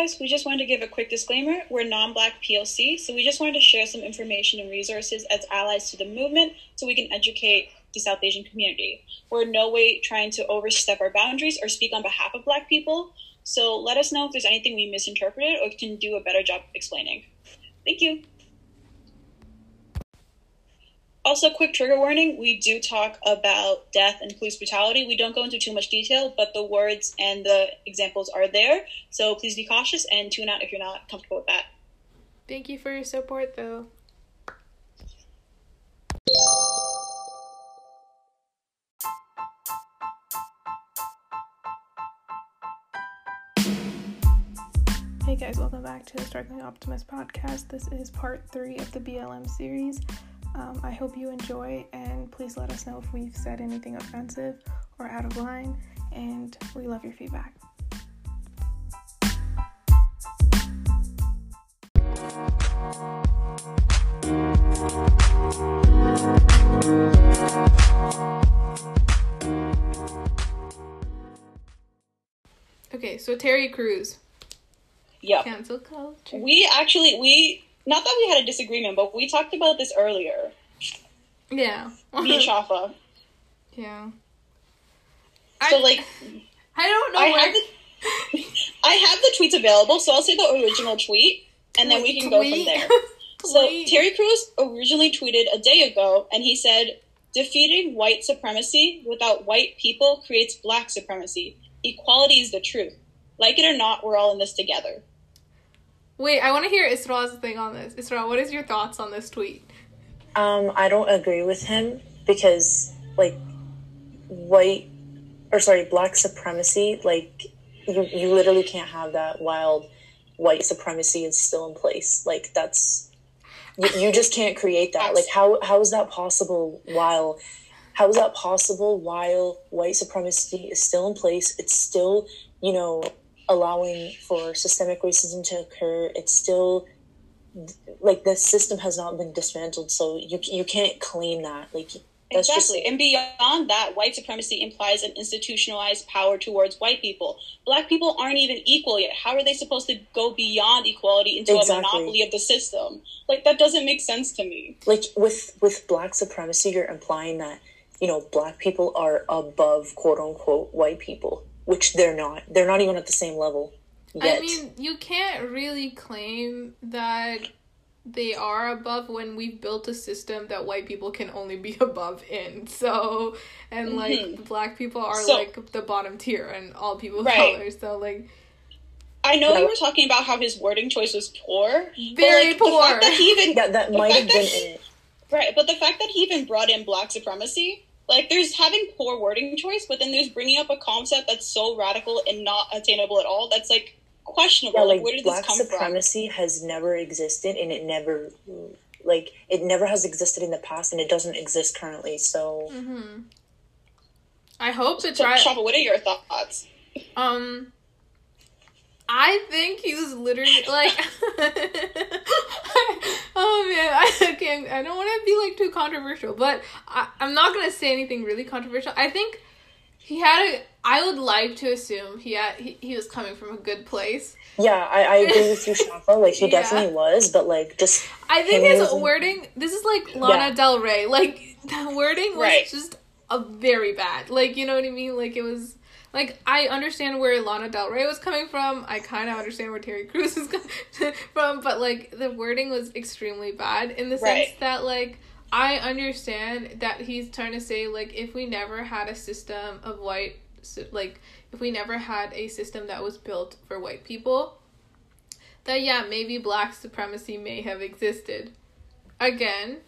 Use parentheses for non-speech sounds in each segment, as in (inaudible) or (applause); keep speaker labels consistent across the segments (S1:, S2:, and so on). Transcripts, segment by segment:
S1: guys, we just wanted to give a quick disclaimer. We're non black POC, so we just wanted to share some information and resources as allies to the movement so we can educate the South Asian community. We're in no way trying to overstep our boundaries or speak on behalf of black people, so let us know if there's anything we misinterpreted or can do a better job explaining. Thank you. Also, quick trigger warning we do talk about death and police brutality. We don't go into too much detail, but the words and the examples are there. So please be cautious and tune out if you're not comfortable with that.
S2: Thank you for your support, though. Hey guys, welcome back to the Struggling Optimist podcast. This is part three of the BLM series. Um, I hope you enjoy, and please let us know if we've said anything offensive or out of line, and we love your feedback. Okay, so Terry Crews.
S1: Yeah.
S2: Cancel culture.
S1: We actually, we, not that we had a disagreement, but we talked about this earlier.
S2: Yeah.
S1: Me and Shafa.
S2: yeah.
S1: So,
S2: I-
S1: like,
S2: I don't know.
S1: I
S2: where-
S1: have the, (laughs) I have the tweets available, so I'll say the original tweet, and then we can go from there. (laughs) So Terry Crews originally tweeted a day ago, and he said, "Defeating white supremacy without white people creates black supremacy. Equality is the truth. Like it or not, we're all in this together."
S2: Wait, I want to hear Israel's thing on this. Israel, what is your thoughts on this tweet?
S3: Um, I don't agree with him because, like, white or sorry, black supremacy, like, you, you literally can't have that while white supremacy is still in place. Like, that's you, you just can't create that. Like, how how is that possible while how is that possible while white supremacy is still in place? It's still, you know, allowing for systemic racism to occur. It's still like the system has not been dismantled, so you you can't claim that. Like that's
S1: exactly.
S3: just
S1: and beyond that, white supremacy implies an institutionalized power towards white people. Black people aren't even equal yet. How are they supposed to go beyond equality into
S3: Exactly.
S1: a monopoly of the system? Like that doesn't make sense to me.
S3: like with with black supremacy, you're implying that you know black people are above quote unquote white people, which they're not. They're not even at the same level yet.
S2: I mean, you can't really claim that they are above when we've built a system that white people can only be (laughs) above in. So, and like
S1: Mhm.
S2: black people are
S1: So-
S2: like the bottom tier and all people of
S1: Right.
S2: color. So, like,
S1: I know you were talking about how his wording choice was poor. but,
S2: Very
S1: like, The
S2: poor.
S1: fact that he even (laughs)
S3: that that might have been
S1: that-
S3: it.
S1: right, but the fact that he even brought in black supremacy, like there's having poor wording choice, but then there's bringing up a concept that's so radical and not attainable at all. That's like questionable.
S3: Yeah,
S1: like,
S3: like
S1: where did
S3: black
S1: this come from?
S3: supremacy has never existed, and it never like it never has existed in the past, and it doesn't exist currently. So
S2: hmm I hope to
S1: So,
S2: try.
S1: Shafa, what are your thoughts?
S2: Um, I think he was literally like, (laughs) oh man, I can't. I don't want to be like too controversial, but I, I'm not gonna say anything really controversial. I think he had a. I would like to assume he had he, he was coming from a good place.
S3: yeah, I, I agree with you, (laughs) Shafa. Like he
S2: Yeah.
S3: definitely was, but like just
S2: I think his wording. This is like Lana
S3: Yeah.
S2: Del Rey. Like (laughs) the wording was
S1: Right.
S2: just a very bad. Like you know what I mean? Like it was. Like I understand where Lana Del Rey was coming from. I kind of understand where Terry Crews is (laughs) coming from, but like the wording was extremely bad in the sense
S1: Right.
S2: that like I understand that he's trying to say like if we never had a system of white like if we never had a system that was built for white people that yeah maybe black supremacy may have existed. Again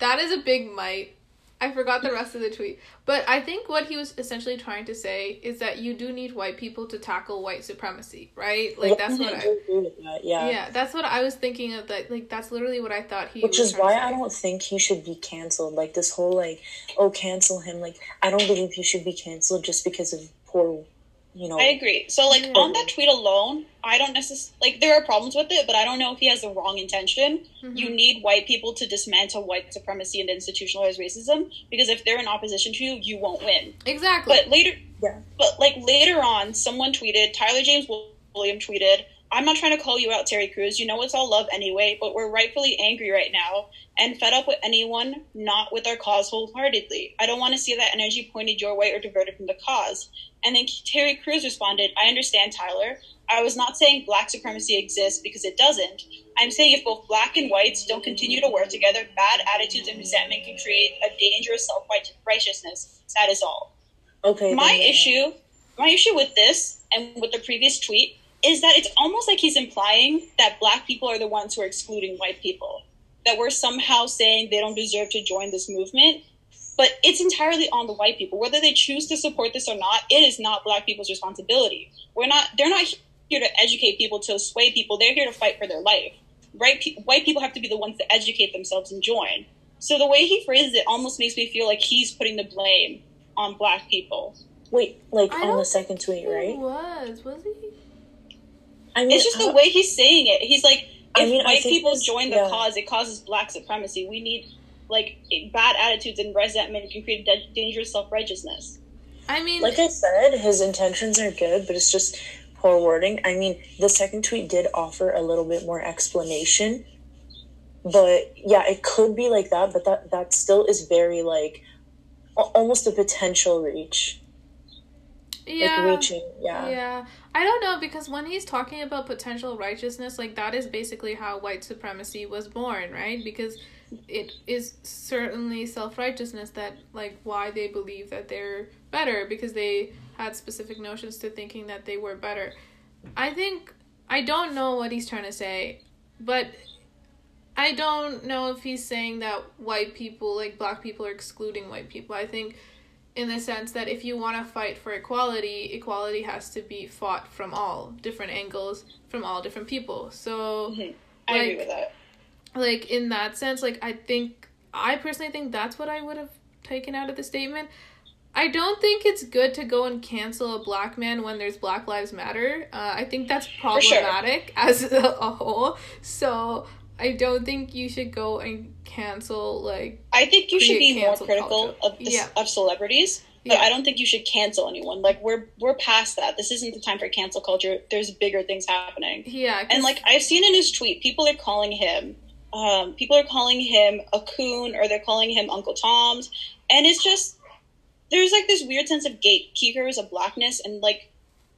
S2: that is a big might i forgot the rest of the tweet but i think what he was essentially trying to say is that you do need white people to tackle white supremacy right like that's what
S3: I
S2: i
S3: agree with that. Yeah.
S2: yeah that's what i was thinking of that like that's literally what i thought he
S3: Which is why I don't think he should be canceled. Like this whole like, oh, cancel him. Like I don't believe he should be canceled just because of poor, you know.
S1: I agree. So, like,
S2: Yeah.
S1: on that tweet alone, I don't necessarily, like, there are problems with it, but I don't know if he has the wrong intention.
S2: Mhm.
S1: You need white people to dismantle white supremacy and institutionalized racism, because if they're in opposition to you, you won't win.
S2: exactly
S1: But later,
S3: Yeah.
S1: but, like, later on, someone tweeted, Tyler James William tweeted, I'm not trying to call you out, Terry Crews. You know it's all love anyway, but we're rightfully angry right now and fed up with anyone not with our cause wholeheartedly. I don't want to see that energy pointed your way or diverted from the cause. And then Terry Crews responded, I understand, Tyler. I was not saying black supremacy exists because it doesn't. I'm saying if both black and whites don't continue to work together, bad attitudes and resentment can create a dangerous self righteousness. That is all.
S3: Okay.
S1: My
S3: then-
S1: issue, my issue with this and with the previous tweet is that it's almost like he's implying that black people are the ones who are excluding white people. That we're somehow saying they don't deserve to join this movement. But it's entirely on the white people. Whether they choose to support this or not, it is not black people's responsibility. We're not they're not here to educate people to sway people. They're here to fight for their life. Right? Pe- white people have to be the ones to educate themselves and join. So the way he phrases it almost makes me feel like he's putting the blame on black people.
S3: Wait, like
S2: I
S3: on the second tweet,
S2: He
S3: right?
S2: was was he?
S3: I mean,
S1: It's just the
S3: how-
S1: way he's saying it. He's like, if
S3: I mean, I
S1: white
S3: think
S1: people join the
S3: yeah.
S1: cause, it causes black supremacy. We need like bad attitudes and resentment can create da- dangerous self righteousness.
S2: I mean,
S3: like I said, his intentions are good, but it's just poor wording. I mean, the second tweet did offer a little bit more explanation, but yeah, it could be like that. But that that still is very like al- almost a potential reach,
S2: yeah.
S3: like reaching. Yeah.
S2: Yeah. I don't know because when he's talking about potential righteousness, like that is basically how white supremacy was born, right? Because it is certainly self righteousness that, like, why they believe that they're better because they had specific notions to thinking that they were better. I think, I don't know what he's trying to say, but I don't know if he's saying that white people, like black people, are excluding white people. I think in the sense that if you want to fight for equality, equality has to be fought from all different angles, from all different people. So,
S1: Mhm. I agree with that.
S2: Like in that sense, like I think I personally think that's what I would have taken out of the statement. I don't think it's good to go and cancel a black man when there's Black Lives Matter. Uh, I think that's
S1: sure.
S2: problematic as a, (laughs) a whole. So I don't think you should go and cancel like
S1: I think you should be more critical
S2: culture.
S1: of this,
S2: Yeah.
S1: of celebrities, but
S2: Yeah.
S1: I don't think you should cancel anyone. Like we're we're past that. This isn't the time for cancel culture. There's bigger things happening.
S2: yeah,
S1: And like I've seen in his tweet, people are calling him, um, people are calling him a coon or they're calling him Uncle Tom's, and it's just there's like this weird sense of gatekeepers of blackness, and like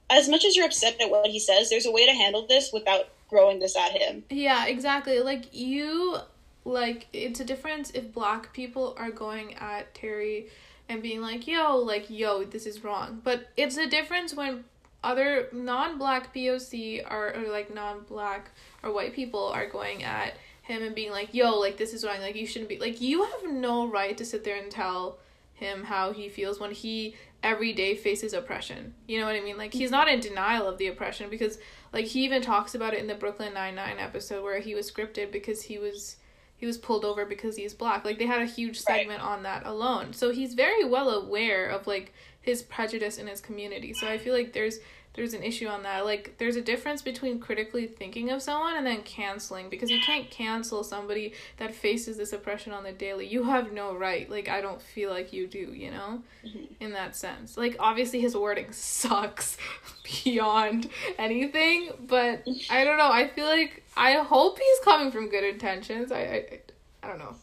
S1: as much as you're upset at what he says, there's a way to handle this without throwing this at him.
S2: Yeah, exactly. Like you like it's a difference if black people are going at Terry and being like, "Yo, like yo, this is wrong." But it's a difference when other non-black POC are or like non-black or white people are going at him and being like, "Yo, like this is wrong. Like you shouldn't be like you have no right to sit there and tell him how he feels when he every day faces oppression. You know what I mean? Like he's mm-hmm. not in denial of the oppression because like he even talks about it in the Brooklyn Nine Nine episode where he was scripted because he was he was pulled over because he's black. Like they had a huge
S1: Right.
S2: segment on that alone. So he's very well aware of like his prejudice in his community. So I feel like there's there's an issue on that. Like there's a difference between critically thinking of someone and then canceling because you can't cancel somebody that faces this oppression on the daily. You have no right. Like I don't feel like you do, you know? Mm-hmm. In that sense. Like obviously his wording (laughs) sucks (laughs) beyond anything, but I don't know. I feel like I hope he's coming from good intentions. I I, I don't know.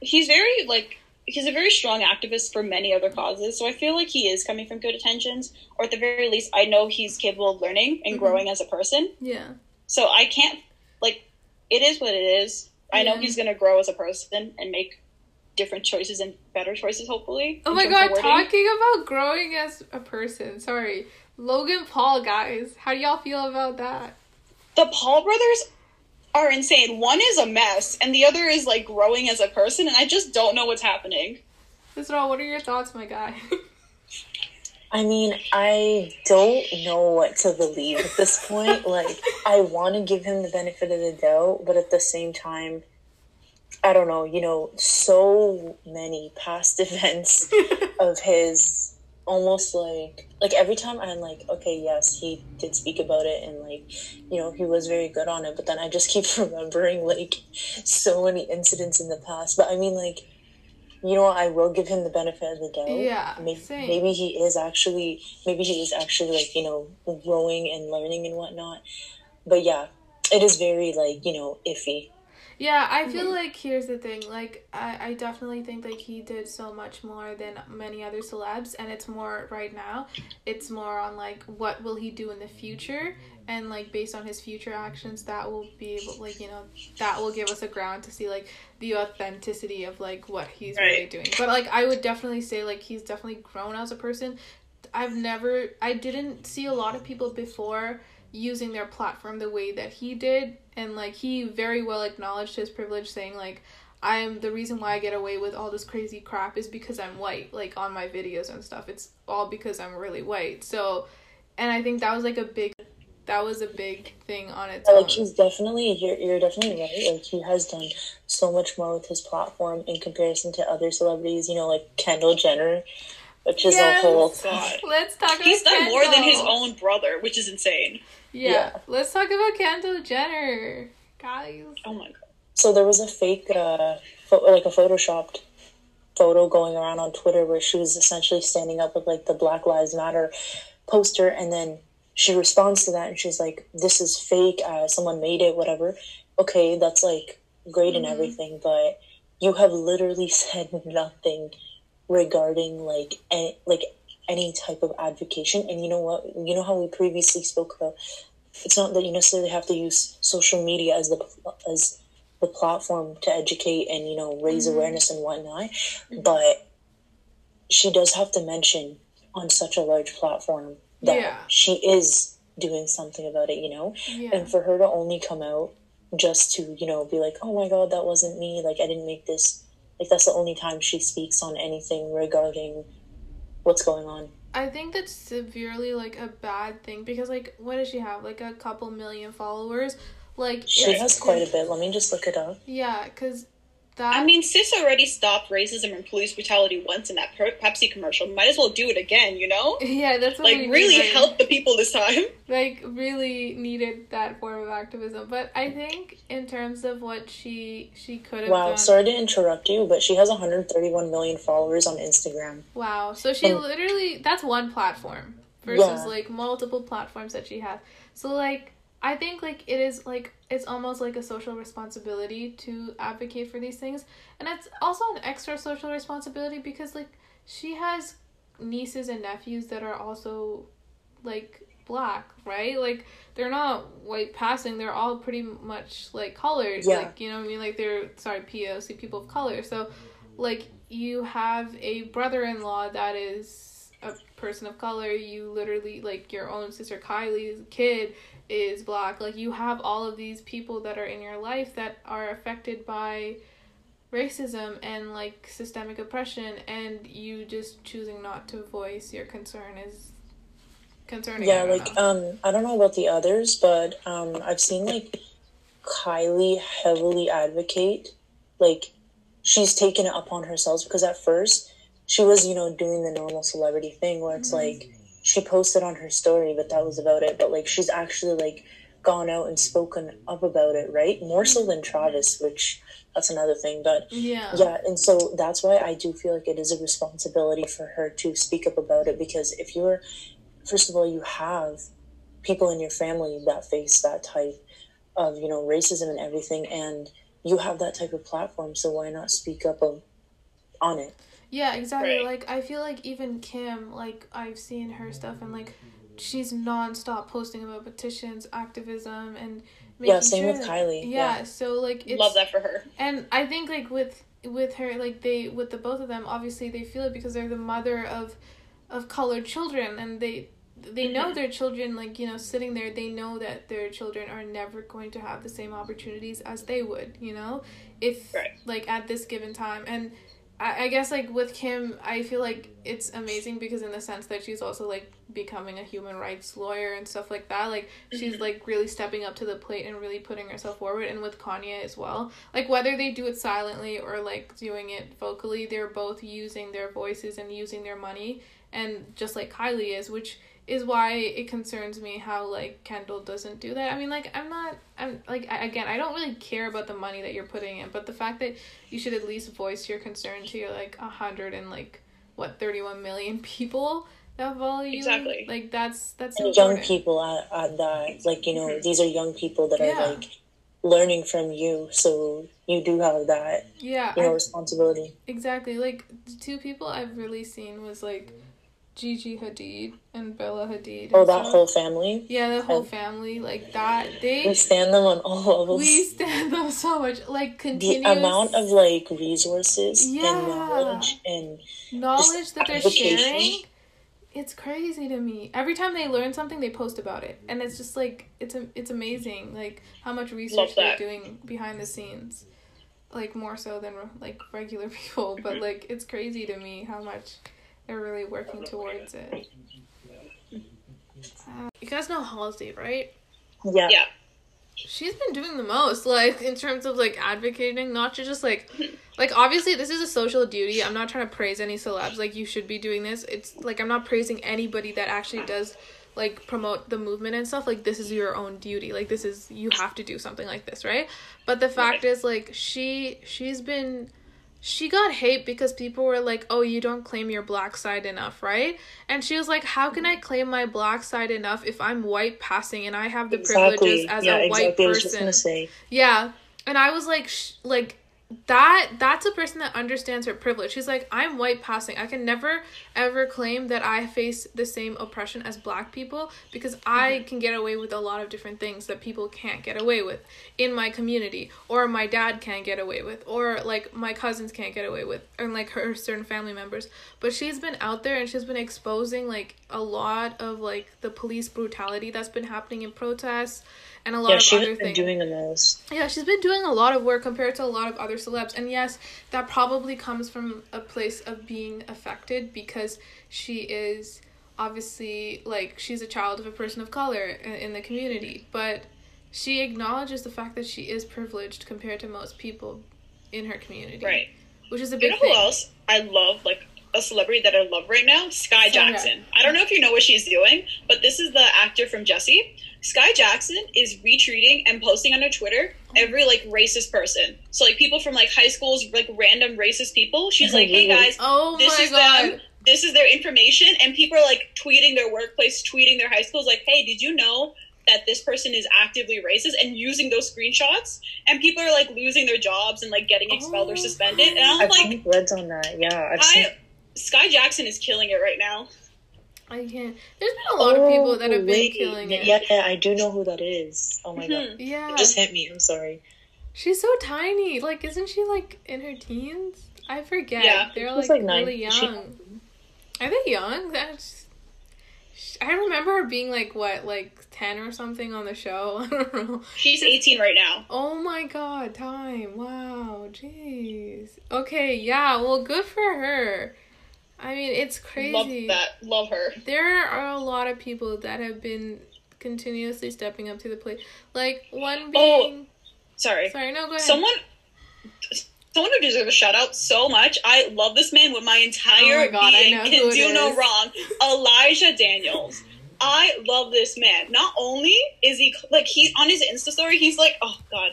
S1: He's very like he's a very strong activist for many other causes, so I feel like he is coming from good intentions, or at the very least, I know he's capable of learning and
S2: Mhm.
S1: growing as a person.
S2: Yeah.
S1: So I can't like it is what it is. I know he's gonna grow as a person and make different choices and better choices, hopefully.
S2: Oh my god, talking about growing as a person. Sorry. Logan Paul, guys. How do y'all feel about that?
S1: The Paul brothers are insane. One is a mess, and the other is like growing as a person, and I just don't know what's happening.
S2: Isra, what are your thoughts, my guy? (laughs)
S3: I mean, I don't know what to believe at this point. (laughs) like, I want to give him the benefit of the doubt, but at the same time, I don't know. You know, so many past (laughs) events of his almost like like every time I'm like, okay, yes, he did speak about it and like, you know, he was very good on it, but then I just (laughs) keep remembering like so many incidents in the past. But I mean like you know what, I will give him the benefit of the doubt.
S2: Yeah,
S3: Maybe,
S2: same.
S3: maybe he is actually maybe he is actually like, you know, growing and learning and whatnot. but yeah, it is very like you know iffy.
S2: Yeah, I feel mm-hmm. like here's the thing. Like, I, I definitely think like he did so much more than many other celebs, and it's more right now. It's more on like what will he do in the future, and like based on his future actions, that will be able like you know that will give us a ground to see like the authenticity of like what he's really doing. But like I would definitely say like he's definitely grown as a person. I've never I didn't see a lot of people before using their platform the way that he did and like he very well acknowledged his privilege saying like I'm the reason why I get away with all this crazy crap is because I'm white like on my videos and stuff it's all because I'm really white so and I think that was like a big that was a big thing on its
S3: Yeah,
S2: own
S3: like he's definitely you're you're definitely right. Like he has done so much more with his platform in comparison to other celebrities. You know, like Kendall Jenner, which is
S2: Yes.
S3: a whole.
S1: God.
S2: let's talk about
S1: He's done more than his own brother, which is insane.
S2: Yeah.
S3: Yeah.
S2: let's talk about Kendall Jenner guys
S1: Oh my god.
S3: So there was a fake, uh, pho- like a photoshopped photo going around on Twitter where she was essentially standing up with like the Black Lives Matter poster, and then she responds to that and she's like, "This is fake. Uh, someone made it. Whatever." Okay, that's like great and everything, but you have literally (laughs) said nothing regarding like any like any type of advocation. And you know what? You know how we previously spoke about. It's not that you necessarily have to use social media as the as the platform to educate and you know raise mm-hmm. awareness and whatnot mm-hmm. but she does have to mention on such a large platform that
S2: Yeah.
S3: she is doing something about it you know
S2: yeah
S3: and for her to only come out just to you know be like oh my god that wasn't me like i didn't make this like that's the only time she speaks on anything regarding what's going on.
S2: I think that's severely like a bad thing because like what does she have? Like a couple million followers? Like
S3: she has quite a bit. Let me just look it up.
S2: Yeah because that
S1: I mean, sis already stopped racism and police brutality once in that Pepsi commercial. Might as well do it again, you know?
S2: yeah that's what
S1: Like,
S2: we need,
S1: really
S2: like-
S1: help the people this time. (laughs)
S2: like really needed that form of activism but I think in terms of what she she could have
S3: wow
S2: done
S3: sorry to interrupt you but she has 131 million followers on instagram
S2: Wow. So she
S3: Um,
S2: literally that's one platform versus
S3: Yeah.
S2: like multiple platforms that she has. So like I think like it is like it's almost like a social responsibility to advocate for these things. And it's also an extra social responsibility because like she has nieces and nephews that are also like black, right? Like they're not white passing, they're all pretty much like colored.
S3: Yeah.
S2: Like you know what I mean? Like they're sorry, POC people of color. So like you have a brother-in-law that is a person of color you literally like your own sister kylie's kid is black like you have all of these people that are in your life that are affected by racism and like systemic oppression and you just choosing not to voice your concern is concerning.
S3: Yeah, like
S2: know.
S3: um I don't know about the others, but um I've seen like Kylie heavily advocate like she's taken it upon herself because at first she was, you know, doing the normal celebrity thing where it's like she posted on her story but that was about it. But like she's actually like gone out and spoken up about it, right? More so than mm-hmm. Travis, which that's another thing. But
S2: yeah
S3: yeah, and so that's why I do feel like it is a responsibility for her to speak up about it because if you're, first of all, you have people in your family that face that type of, you know, racism and everything, and you have that type of platform, so why not speak up on it?
S2: Yeah, exactly.
S1: Right.
S2: Like I feel like even Kim, like I've seen her stuff and like she's nonstop posting about petitions, activism, and making
S3: Yeah, same
S2: sure
S3: with
S2: that-
S3: Kylie,
S2: Yeah,
S3: yeah.
S2: so like it's
S1: Love that for her.
S2: and I think like with with her like they with the both of them obviously they feel it because they're the mother of of colored children and they they know
S1: Mhm.
S2: their children like you know sitting there they know that their children are never going to have the same opportunities as they would you know if
S1: Right.
S2: like at this given time and I, I guess like with Kim I feel like it's amazing because in the sense that she's also like becoming a human rights lawyer and stuff like that like she's
S1: Mhm.
S2: like really stepping up to the plate and really putting herself forward and with Kanye as well like whether they do it silently or like doing it vocally they're both using their voices and using their money and just like Kylie is which is why it concerns me how like Kendall doesn't do that. I mean like I'm not I'm like I, again I don't really care about the money that you're putting in, but the fact that you should at least voice your concern to your like a hundred and like what 31 million (laughs) people that follow you.
S1: Exactly.
S2: Like that's that's
S3: and young people at, at that like you know
S1: Mhm.
S3: these are young people that
S2: Yeah.
S3: are like learning from you so you do have that
S2: Yeah,
S3: you know
S2: I-
S3: responsibility
S2: exactly. Like the two people I've really seen was like Gigi Hadid and Bella Hadid.
S3: oh that
S2: stuff.
S3: whole family
S2: Yeah, the whole family like that.
S3: we
S2: They
S3: stand them on all levels
S2: we stand (laughs) them so much. Like continuous...
S3: the amount of like resources
S2: Yeah.
S3: and knowledge and
S2: knowledge that they're sharing. It's crazy to me. Every time they learn something, they post about it, and it's just like it's a, it's amazing, like how much research they're doing behind the scenes, like more so than like regular (laughs) people. But like it's crazy to me how much they're really working towards it. Uh, you guys know Halsey, right?
S3: yeah,
S1: Yeah.
S2: she's been doing the most like in terms of like advocating not to just like like obviously this is a social duty. I'm not trying to praise any celebs. Like you should be doing this. It's like i'm not praising anybody that actually does like promote the movement and stuff. Like this is your own duty. Like this is you have to do something like this right? But the fact is like she she's been she got hate because people were like, "Oh, you don't claim your black side enough, right?" And she was like, "How can I mm-hmm. claim my black side enough if I'm white passing and I have the privileges as
S3: yeah,
S2: a white
S3: exactly. I was just
S2: person?" Yeah. And I was like sh- like that that's a person that understands her privilege. She's like I'm white passing. I can never ever claim that I face the same oppression as black people because I mm-hmm. can get away with a lot of different things that people can't get away with in my community or my dad can't get away with or like my cousins can't get away with and like her certain family members. But she's been out there and she's been exposing like a lot of like the police brutality that's been happening in protests and a lot
S3: yeah
S2: of
S3: she's
S2: other
S3: been
S2: things.
S3: doing the most
S2: Yeah, she's been doing a lot of work compared to a lot of other celebs. And yes, that probably comes from a place of being affected because she is obviously like she's a child of a person of color in, the community. But she acknowledges the fact that she is privileged compared to most people in her community.
S1: Right.
S2: Which is a big You
S1: know who
S2: thing.
S1: else I love? Like a celebrity that I love right now,
S2: Skai.
S1: Jackson. I don't know if you know what she's doing, but this is the actor from Jessie. Skai Jackson is retweeting and posting on her Twitter every like racist person. So like people from like high schools, like random racist people. She's like, "Hey (laughs) guys,
S2: Oh
S1: this
S2: my
S1: is
S2: god.
S1: them. This is their information." And people are like tweeting their workplace, tweeting their high schools, like, "Hey, did you know?" That this person is actively racist and using those screenshots, and people are like losing their jobs and like getting expelled
S2: Oh,
S1: or suspended. And I'm
S3: i've
S1: like,
S3: seen threads on that yeah i've seen
S1: Skai Jackson is killing it right now.
S2: I can't. There's been a lot of people that have been
S3: wait,
S2: killing it.
S3: yeah, yeah, I do know who that is. Oh my god.
S1: Mhm.
S2: Yeah.
S3: It just hit me. I'm sorry.
S2: She's so tiny. Like, isn't she like in her teens? I forget.
S1: Yeah.
S2: They're
S3: She's
S2: like,
S3: like nine.
S2: really
S3: Is she-
S2: young. Are they young? That's. I remember her being like what, like ten or something on the show. (laughs) I don't know.
S1: She's 18 right now.
S2: Oh my god, time! Wow, jeez. Okay, yeah. Well, good for her. I mean, it's crazy.
S1: Love that. Love her.
S2: There are a lot of people that have been continuously stepping up to the plate. Like one
S1: oh,
S2: being.
S1: Sorry.
S2: Sorry, no, go ahead.
S1: Someone someone who deserves a shout out so much. I love this man with my entire
S2: Oh my God, I
S1: being.
S2: know
S1: Can
S2: who it
S1: do no wrong. Elijah Daniels. I love this man. Not only is he like he on his Insta story, he's like, oh god,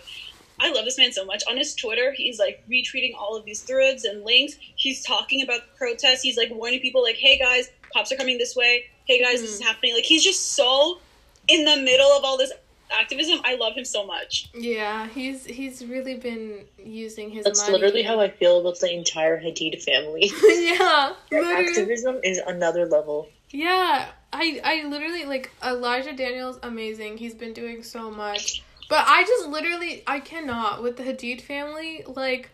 S1: I love this man so much. On his Twitter, he's like retweeting all of these threads and links. He's talking about the protests. He's like warning people, like, hey guys, cops are coming this way. Hey guys, this is
S2: Mm-hmm.
S1: happening. Like he's just so in the middle of all this activism. I love him so much.
S2: Yeah, he's he's really been using his
S3: That's
S2: money.
S3: literally how I feel about the entire Hadid family. (laughs)
S2: yeah, literally.
S3: activism is another level.
S2: Yeah, I I literally like Elijah Daniels amazing. He's been doing so much. But I just literally I cannot with the Hadid family like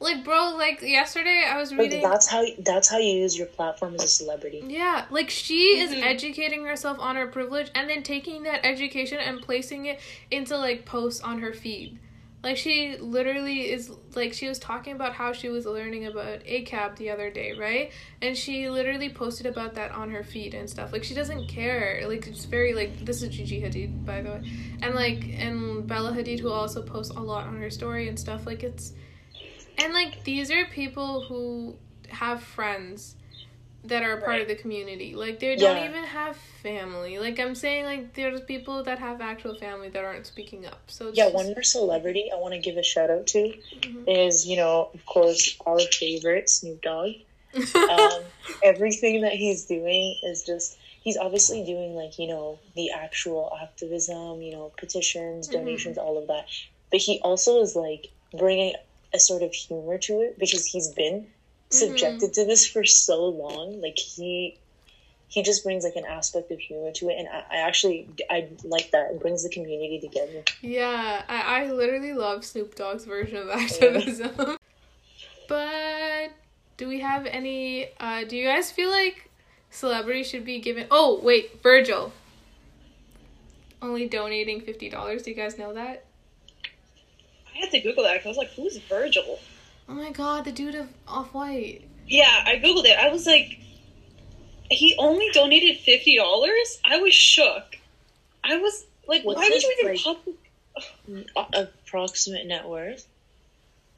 S2: like bro like yesterday I was
S3: But
S2: reading
S3: that's how that's how you use your platform as a celebrity.
S2: Yeah, like she is
S1: Mhm.
S2: educating herself on her privilege and then taking that education and placing it into like posts on her feed. Like she literally is like she was talking about how she was learning about ACAB the other day, right? And she literally posted about that on her feed and stuff. Like she doesn't care. Like it's very like this is Gigi Hadid by the way. And like and Bella Hadid who also posts a lot on her story and stuff. Like it's and like these are people who have friends that are a part of the community. Like they don't
S3: Yeah.
S2: even have family. Like I'm saying, like there's people that have actual family that aren't speaking up. So it's
S3: Yeah,
S2: just-
S3: one more celebrity I want to give a shout out to
S2: Mhm.
S3: is, you know, of course, our favorite Snoop Dogg. (laughs) um, everything that he's doing is just he's obviously doing like you know the actual activism you know petitions
S2: Mm-hmm.
S3: donations all of that but he also is like bringing a sort of humor to it because he's been subjected to this for so long like he he just brings like an aspect of humor to it and i, I actually i like that it brings the community together
S2: Yeah, I, I literally love Snoop Dogg's version of activism. (laughs) but do we have any uh do you guys feel like celebrities should be given Oh, wait, Virgil. Only donating $50. Do you guys know that?
S1: I had to Google that because I was like, who's Virgil?
S2: Oh my god, the dude of Off White.
S1: Yeah, I Googled it. I was like, he only donated $50? I was shook. I was like,
S3: What's
S1: why would
S3: his,
S1: you even
S3: like-
S1: public?
S3: A- approximate net worth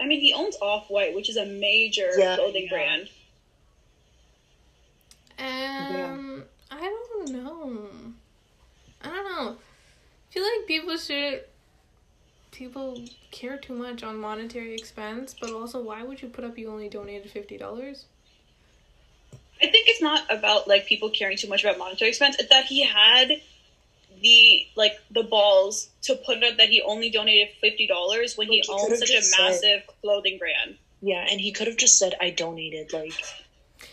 S1: I mean, he owns Off White, which is a major
S3: Yeah,
S1: clothing
S3: yeah.
S1: brand.
S2: Um, I don't know. I don't know. I feel like people should. People care too much on monetary expense, but also, why would you put up you only donated fifty dollars?
S1: I think it's not about like people caring too much about monetary expense. It's that he had the like the balls to put up that he only donated fifty dollars when he
S3: he could've
S1: owns such a
S3: just said-
S1: massive clothing brand.
S3: yeah and he could have just said i donated like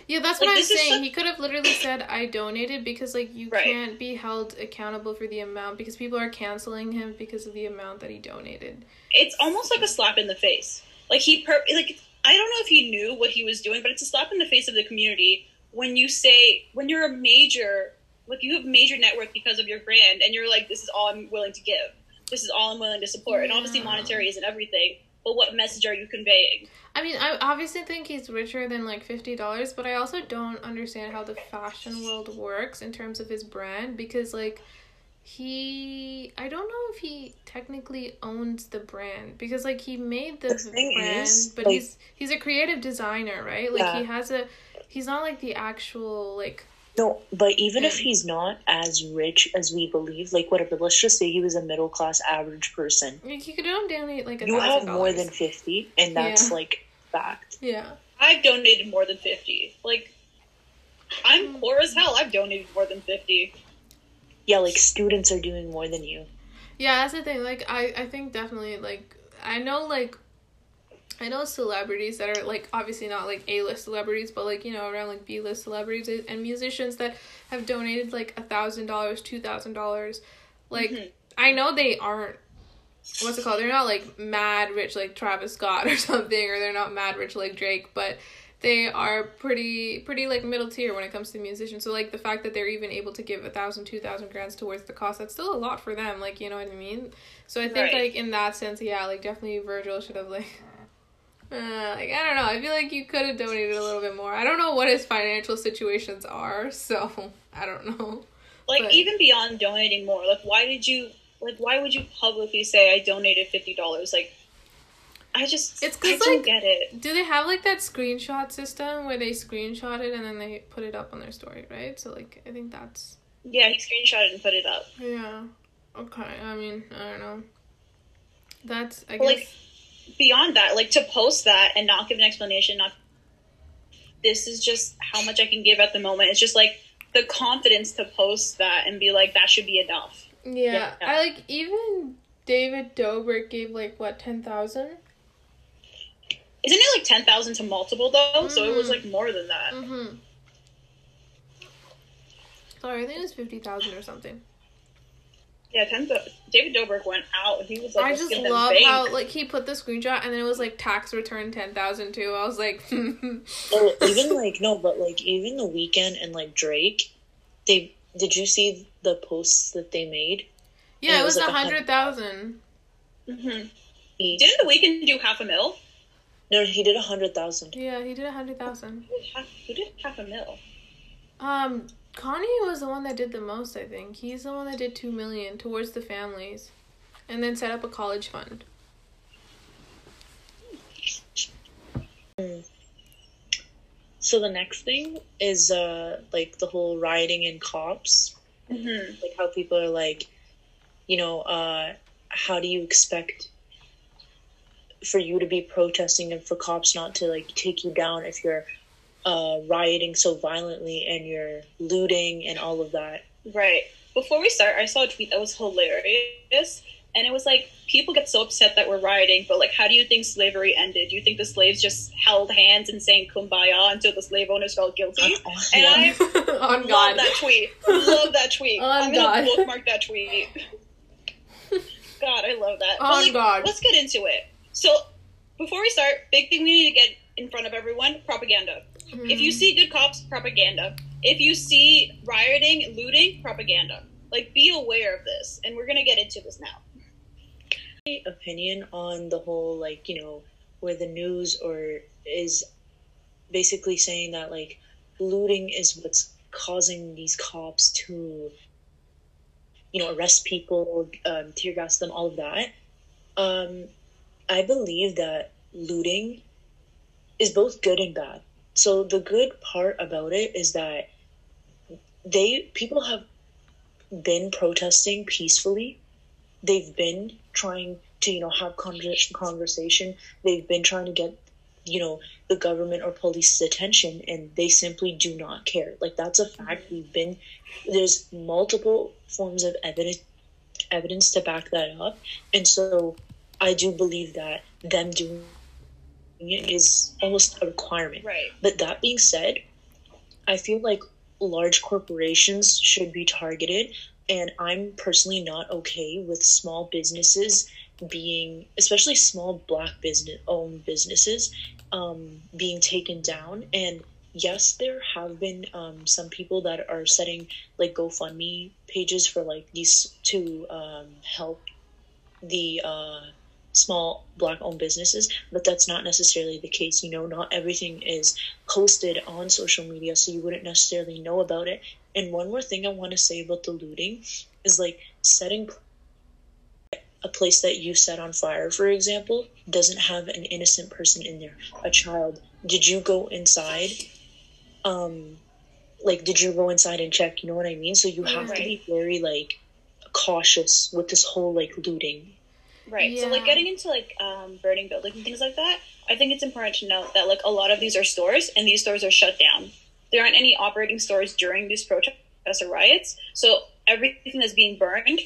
S2: Yeah, that's
S1: Like,
S2: what I'm saying. He could have literally said, "I donated," because like you
S1: Right.
S2: can't be held accountable for the amount because people are canceling him because of the amount that he donated.
S1: It's almost like a slap in the face. Like he per like I don't know if he knew what he was doing, but it's a slap in the face of the community when you say when you're a major like you have major net worth because of your brand and you're like this is all I'm willing to give. This is all I'm willing to support. And obviously
S2: Yeah.
S1: monetary isn't everything, but what message are you conveying?
S2: I mean, I obviously think he's richer than like fifty dollars, but I also don't understand how the fashion world works in terms of his brand because like he I don't know if he technically owns the brand because like he made the,
S3: The thing
S2: brand
S3: is,
S2: but
S3: like-
S2: he's he's a creative designer, right? Like
S3: Yeah.
S2: he has a he's not like the actual like
S3: No, but even if
S2: Mm.
S3: he's not as rich as we believe, like whatever, let's just say he was a middle class average person.
S2: like he could donate like a
S3: You have more than fifty, and that's
S2: Yeah.
S3: like fact.
S2: Yeah.
S1: I've donated more than fifty. Like
S2: Mm.
S1: I'm poor as hell. I've donated more than fifty.
S3: Yeah, like students are doing more than you.
S2: Yeah, that's the thing. Like I, I think definitely like I know like I know celebrities that are like obviously not like A list celebrities, but like, you know, around like B list celebrities and musicians that have donated like a thousand dollars, two thousand dollars. Like
S1: Mhm.
S2: I know they aren't what's it called? They're not like mad rich like Travis Scott or (laughs) something, or they're not mad rich like Drake, but they are pretty pretty like middle tier when it comes to musicians. So like the fact that they're even able to give a thousand, two thousand grants towards the cost, that's still a lot for them. Like you know what I mean. So I think
S1: Right.
S2: like in that sense, yeah, like definitely Virgil should have like. Uh, like I don't know. I feel like you could have donated a little bit more. I don't know what his financial situations are, (laughs) so I don't know.
S1: Like
S2: But-
S1: even beyond donating more, like why did you like why would you publicly say I donated fifty dollars? Like I just
S2: It's
S1: I
S2: 'cause,
S1: don't
S2: like-
S1: get it.
S2: Do they have like that screenshot system where they screenshot it and then they put it up on their story, right? So like I think that's
S1: Yeah, he screenshot it and put it up.
S2: yeah. Okay. I mean, I don't know. That's I guess
S1: like beyond that, like to post that and not give an explanation, not this is just how much I can give at the moment. It's just like the confidence to post that and be like that should be enough.
S2: yeah.
S3: yeah.
S2: I like even David Dobrik gave like what ten thousand.
S1: Isn't it like ten thousand to multiple though? So it was
S2: Mhm.
S1: like more than that.
S2: Mm-hmm. Sorry, I think it was fifty thousand or something.
S1: Yeah, ten. thou- David Dobrik went out. and He was like,
S2: I just love
S1: bank.
S2: how like he put the screenshot and then it was like tax return ten thousand too. I was like, (laughs)
S3: Or even like no, but like even the Weeknd and like Drake, they did you see the posts that they made?
S2: yeah,
S3: Yeah,
S2: it
S3: it
S2: was
S3: was
S2: a
S3: like a
S2: hundred thousand.
S1: hmm Didn't the Weeknd do half a mil?
S3: no, he did a hundred thousand.
S2: Yeah, he did a hundred thousand.
S1: Who who did half a mil?
S2: Um, Kanye was the one that did the most. I think he's the one that did two million towards the families, and then set up a college fund.
S3: So the next thing is uh like the whole rioting in cops.
S1: Mm-hmm.
S3: like how people are like you know uh how do you expect for you to be protesting and for cops not to like take you down if you're uh, rioting so violently and you're looting and all of that.
S1: Right. Before we start, I saw a tweet that was hilarious. And it was like, people get so upset that we're rioting, but like, how do you think slavery ended? Do you think the slaves just held hands and sang kumbaya until the slave owners felt guilty?
S3: Oh,
S1: And. I (laughs)
S2: On
S1: love
S2: God.
S1: that tweet. Love that tweet.
S2: On
S1: I'm gonna bookmark that tweet. (laughs) God, I love that. But,
S2: On
S1: like,
S2: God.
S1: Let's get into it. So, before we start, big thing we need to get in front of everyone: propaganda. If you see good cops, propaganda. If you see rioting, looting, propaganda. Like, be aware of this, and we're gonna get into this now.
S3: My opinion on the whole like you know where the news or is basically saying that like looting is what's causing these cops to you know arrest people um, tear gas them all of that um, i believe that looting is both good and bad so the good part about it is that they people have been protesting peacefully. They've been trying to you know have conver- conversation. They've been trying to get you know the government or police's attention and they simply do not care. Like that's a fact. We've been there's multiple forms of evidence evidence to back that up. And so i do believe that them doing is almost a requirement
S1: Right.
S3: but that being said, I feel like large corporations should be targeted, and I'm personally not okay with small businesses being, especially small black business owned businesses, um, being taken down. And yes, there have been um, some people that are setting like GoFundMe pages for like these to um, help the uh, small black owned businesses, but that's not necessarily the case. You know, not everything is posted on social media, so you wouldn't necessarily know about it. And one more thing I want to say about the looting is like setting a place that you set on fire, for example, doesn't have an innocent person in there, a child. Did you go inside? Um, like, did you go inside and check? You know what I mean? So you have to be very like cautious with this whole like looting.
S1: Right. So, like, getting into like um, burning buildings and things like that, I think it's important to note that like a lot of these are stores, and these stores are shut down. There aren't any operating stores during these protests or riots, so everything that's being burned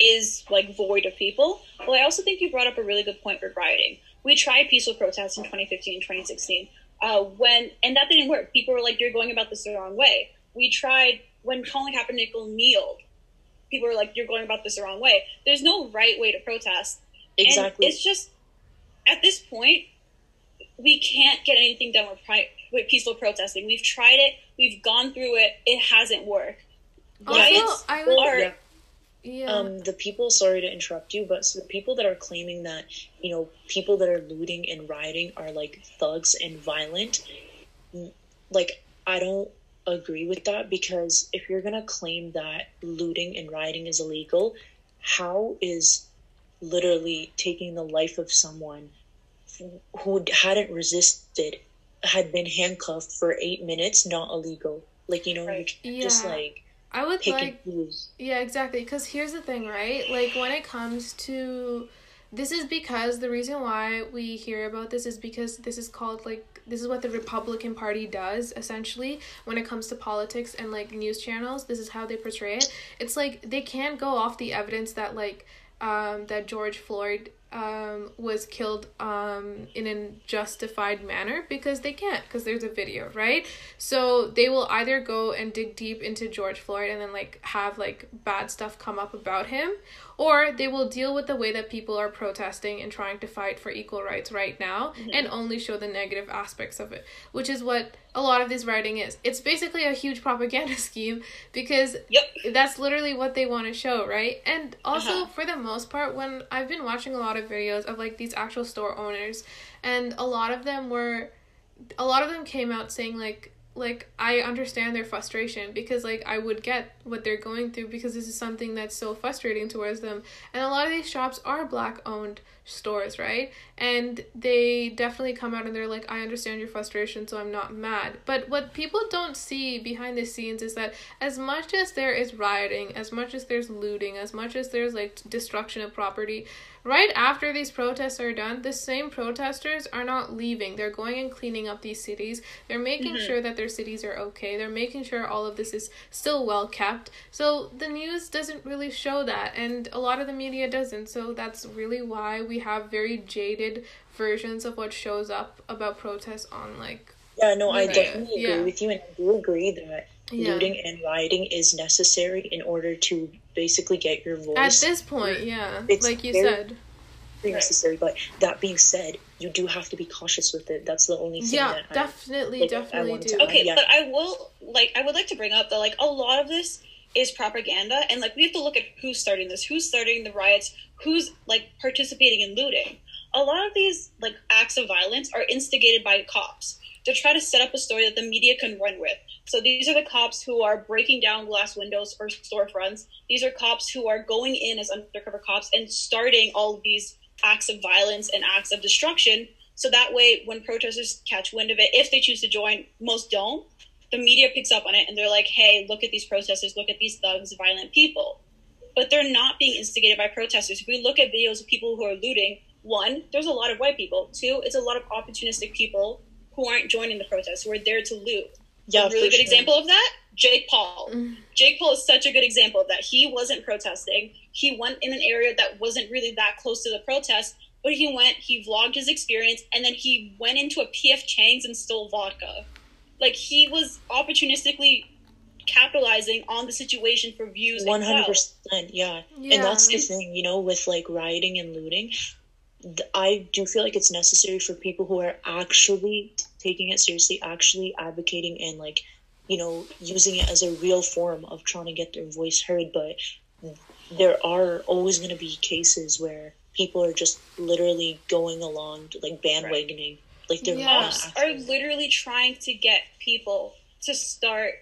S1: is like void of people. Well, I also think you brought up a really good point for rioting. We tried peaceful protests in 2015 and 2016 uh, when, and that didn't work. People were like, "You're going about this the wrong way." We tried when Colin Kaepernick kneeled. People are like, "You're going about this the wrong way." There's no right way to protest. And
S3: Exactly.
S1: it's just at this point, we can't get anything done with, pri- with peaceful protesting. We've tried it. We've gone through it. It hasn't worked.
S2: Also,
S1: Riots
S2: I would,
S1: are
S3: yeah.
S2: yeah.
S3: um the people sorry to interrupt you but so the people that are claiming that you know people that are looting and rioting are like thugs and violent like i don't agree with that because if you're gonna claim that looting and rioting is illegal how is literally taking the life of someone who hadn't resisted had been handcuffed for eight minutes not illegal like you know
S1: Right.
S3: can't just like
S2: I would like Yeah, exactly. Because here's the thing, right? Like, when it comes to. This is because the reason why we hear about this is because this is called, like, this is what the Republican Party does, essentially, when it comes to politics and, like, news channels. This is how they portray it. It's like they can't go off the evidence that, like, um, that George Floyd um, was killed um, in a justified manner because they can't because there's a video right so they will either go and dig deep into george floyd and then like have like bad stuff come up about him or they will deal with the way that people are protesting and trying to fight for equal rights right now and only show the negative aspects of it which is what a lot of this writing is it's basically a huge propaganda (laughs) scheme because
S1: Yep.
S2: that's literally what they want to show, right? And also,
S1: Uh-huh.
S2: for the most part, when I've been watching a lot of videos of like these actual store owners, and a lot of them were, a lot of them came out saying like like I understand their frustration because like I would get what they're going through because this is something that's so frustrating towards them. And a lot of these shops are black owned stores, right? And they definitely come out and they're like I understand your frustration so I'm not mad. But what people don't see behind the scenes is that as much as there is rioting, as much as there's looting, as much as there's like destruction of property, right after these protests are done, the same protesters are not leaving. They're going and cleaning up these cities. They're making mm-hmm. sure that their cities are okay. They're making sure all of this is still well kept. So the news doesn't really show that, and a lot of the media doesn't. So that's really why we have very jaded versions of what shows up about protests on like
S4: yeah, no, I definitely agree yeah. with you, and I do agree that yeah. looting and rioting is necessary in order to basically get your voice.
S2: At this point, yeah, it's like you said,
S4: necessary. But that being said, you do have to be cautious with it. That's the only thing.
S2: Yeah, definitely, I, like, definitely do.
S1: To, okay, yeah. but I will like I would like to bring up that like a lot of this is propaganda, and like we have to look at who's starting this, who's starting the riots, who's like participating in looting. A lot of these like acts of violence are instigated by cops to try to set up a story that the media can run with. So these are the cops who are breaking down glass windows or storefronts. These are cops who are going in as undercover cops and starting all of these acts of violence and acts of destruction. So that way, when protesters catch wind of it, if they choose to join, most don't, the media picks up on it and they're like, hey, look at these protesters, look at these thugs, violent people. But they're not being instigated by protesters. If we look at videos of people who are looting, one, there's a lot of white people. Two, it's a lot of opportunistic people who aren't joining the protests, who are there to loot. Yeah, a really good sure. example of that, Jake Paul. Mm. Jake Paul is such a good example of that. He wasn't protesting. He went in an area that wasn't really that close to the protest, but he went, he vlogged his experience, and then he went into a PF Chang's and stole vodka. Like he was opportunistically capitalizing on the situation for views.
S4: One hundred percent, yeah. And that's the thing, you know, with like rioting and looting. I do feel like it's necessary for people who are actually taking it seriously, actually advocating and like, you know, using it as a real form of trying to get their voice heard. But there are always going to be cases where people are just literally going along, like bandwagoning. Right. Like they're
S1: yes. are literally trying to get people to start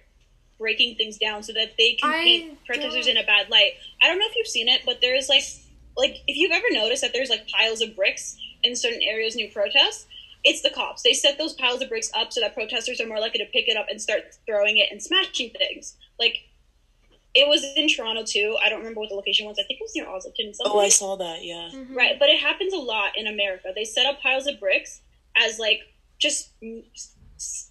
S1: breaking things down so that they can paint protesters in a bad light. I don't know if you've seen it, but there is like like if you've ever noticed that there's like piles of bricks in certain areas near protests, it's the cops. They set those piles of bricks up so that protesters are more likely to pick it up and start throwing it and smashing things. Like it was in Toronto too. I don't remember what the location was. I think it was near Ossington.
S4: Oh, I saw that. Yeah.
S1: Mm-hmm. Right, but it happens a lot in America. They set up piles of bricks as like just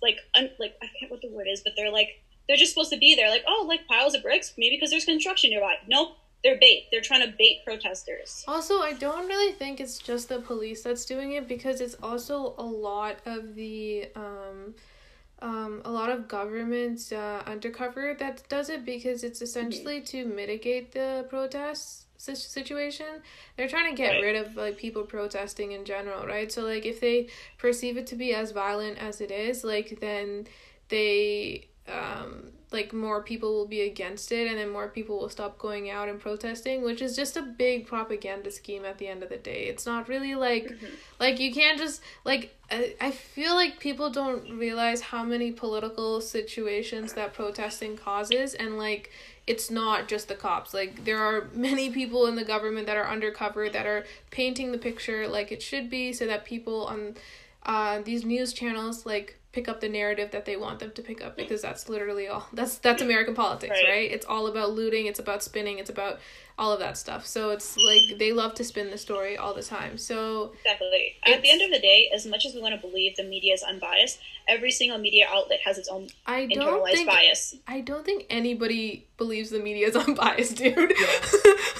S1: like un, like I forget what the word is, but they're like they're just supposed to be there. Like oh, like piles of bricks, maybe because there's construction nearby. Nope, they're bait. They're trying to bait protesters.
S2: Also, I don't really think it's just the police that's doing it because it's also a lot of the um um, a lot of government uh, undercover that does it because it's essentially to mitigate the protests situation they're trying to get right. rid of like people protesting in general right so like if they perceive it to be as violent as it is like then they um like more people will be against it and then more people will stop going out and protesting which is just a big propaganda scheme at the end of the day it's not really like mm-hmm. like you can't just like I, I feel like people don't realize how many political situations that protesting causes and like it's not just the cops like there are many people in the government that are undercover that are painting the picture like it should be so that people on uh, these news channels like pick up the narrative that they want them to pick up because that's literally all that's that's American politics, right? right? It's all about looting, it's about spinning, it's about all of that stuff. So it's like they love to spin the story all the time. So
S1: Definitely. At the end of the day, as much as we want to believe the media is unbiased, every single media outlet has its own I don't internalized
S2: think,
S1: bias.
S2: I don't think anybody believes the media is (laughs) unbiased, dude. Yeah. (laughs)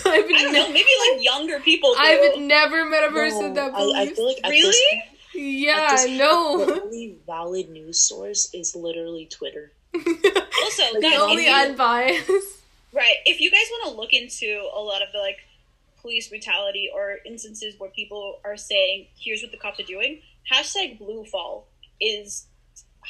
S1: I don't know, maybe like younger people do.
S2: I've never met a person no, that believes I, I feel like
S1: really?
S2: Yeah, no.
S4: The only valid news source is literally Twitter. (laughs)
S1: also,
S2: like, the only you, unbiased.
S1: Right. If you guys want to look into a lot of the like police brutality or instances where people are saying, "Here's what the cops are doing," hashtag Blue Fall is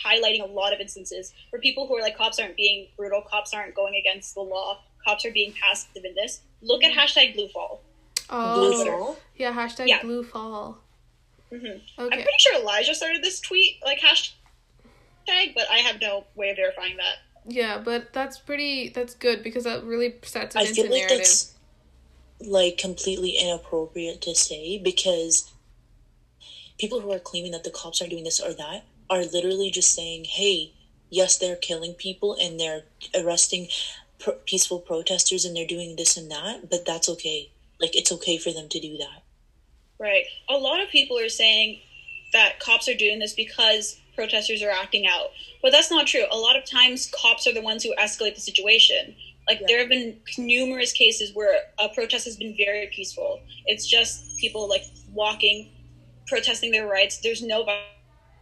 S1: highlighting a lot of instances where people who are like, "Cops aren't being brutal. Cops aren't going against the law. Cops are being passive in this." Look at mm-hmm. hashtag Blue Fall.
S2: Oh, Bluefall. yeah. Hashtag yeah. fall.
S1: Mm-hmm. Okay. I'm pretty sure Elijah started this tweet, like hashtag, but I have no way of verifying that.
S2: Yeah, but that's pretty. That's good because that really sets it I into feel like narrative. That's,
S3: like completely inappropriate to say because people who are claiming that the cops are doing this or that are literally just saying, "Hey, yes, they're killing people and they're arresting pro- peaceful protesters and they're doing this and that, but that's okay. Like it's okay for them to do that."
S1: Right. A lot of people are saying that cops are doing this because protesters are acting out. But that's not true. A lot of times, cops are the ones who escalate the situation. Like, yeah. there have been numerous cases where a protest has been very peaceful. It's just people, like, walking, protesting their rights. There's no